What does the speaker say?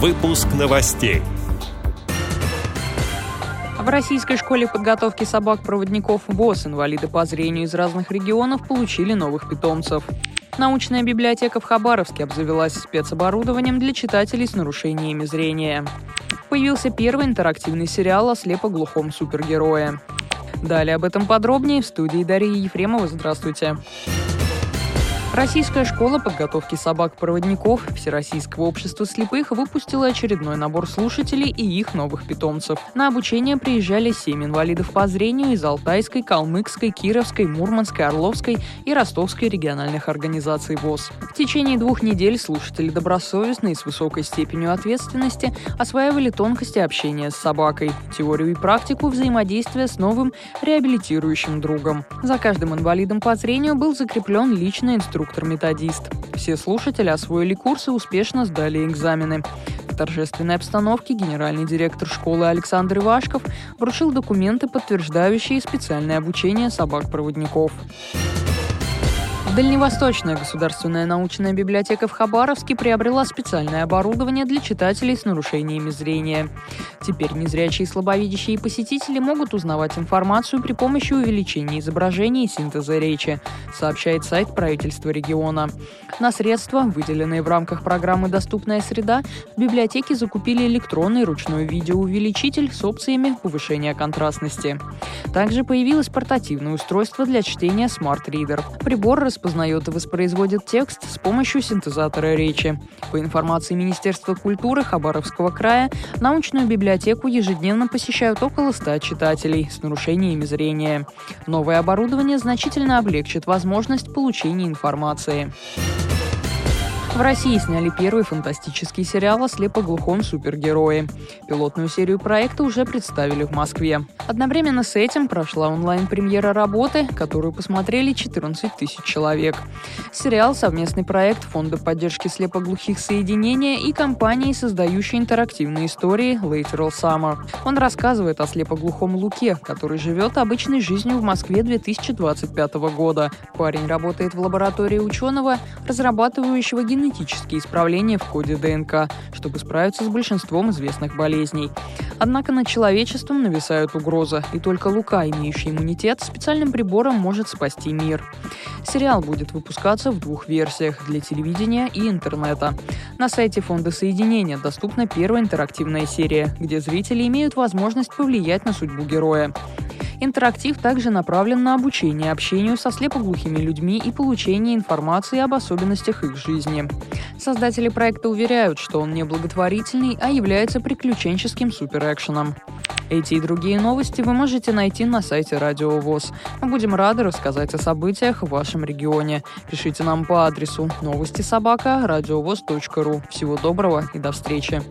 Выпуск новостей. В российской школе подготовки собак-проводников ВОЗ инвалиды по зрению из разных регионов получили новых питомцев. Научная библиотека в Хабаровске обзавелась спецоборудованием для читателей с нарушениями зрения. Появился первый интерактивный сериал о слепоглухом супергерое. Далее об этом подробнее в студии Дарьи Ефремова. Здравствуйте. Здравствуйте. Российская школа подготовки собак-проводников Всероссийского общества слепых выпустила очередной набор слушателей и их новых питомцев. На обучение приезжали семь инвалидов по зрению из Алтайской, Калмыкской, Кировской, Мурманской, Орловской и Ростовской региональных организаций ВОЗ. В течение двух недель слушатели добросовестно и с высокой степенью ответственности осваивали тонкости общения с собакой, теорию и практику взаимодействия с новым реабилитирующим другом. За каждым инвалидом по зрению был закреплен личный инструктор инструктор-методист. Все слушатели освоили курсы и успешно сдали экзамены. В торжественной обстановке генеральный директор школы Александр Ивашков вручил документы, подтверждающие специальное обучение собак-проводников. Дальневосточная государственная научная библиотека в Хабаровске приобрела специальное оборудование для читателей с нарушениями зрения. Теперь незрячие и слабовидящие посетители могут узнавать информацию при помощи увеличения изображений и синтеза речи, сообщает сайт правительства региона. На средства, выделенные в рамках программы «Доступная среда», в библиотеке закупили электронный ручной видеоувеличитель с опциями повышения контрастности. Также появилось портативное устройство для чтения Smart Reader. Прибор распознает и воспроизводит текст с помощью синтезатора речи. По информации Министерства культуры Хабаровского края, научную библиотеку ежедневно посещают около 100 читателей с нарушениями зрения. Новое оборудование значительно облегчит возможность получения информации. В России сняли первый фантастический сериал о слепоглухом супергерое. Пилотную серию проекта уже представили в Москве. Одновременно с этим прошла онлайн-премьера работы, которую посмотрели 14 тысяч человек. Сериал – совместный проект Фонда поддержки слепоглухих соединения и компании, создающей интерактивные истории Lateral Summer. Он рассказывает о слепоглухом Луке, который живет обычной жизнью в Москве 2025 года. Парень работает в лаборатории ученого, разрабатывающего генетические генетические исправления в коде ДНК, чтобы справиться с большинством известных болезней. Однако над человечеством нависают угрозы, и только Лука, имеющий иммунитет, специальным прибором может спасти мир. Сериал будет выпускаться в двух версиях – для телевидения и интернета. На сайте Фонда Соединения доступна первая интерактивная серия, где зрители имеют возможность повлиять на судьбу героя. Интерактив также направлен на обучение общению со слепоглухими людьми и получение информации об особенностях их жизни. Создатели проекта уверяют, что он не благотворительный, а является приключенческим суперэкшеном. Эти и другие новости вы можете найти на сайте Радио ВОЗ. Мы будем рады рассказать о событиях в вашем регионе. Пишите нам по адресу новости собака ру. Всего доброго и до встречи.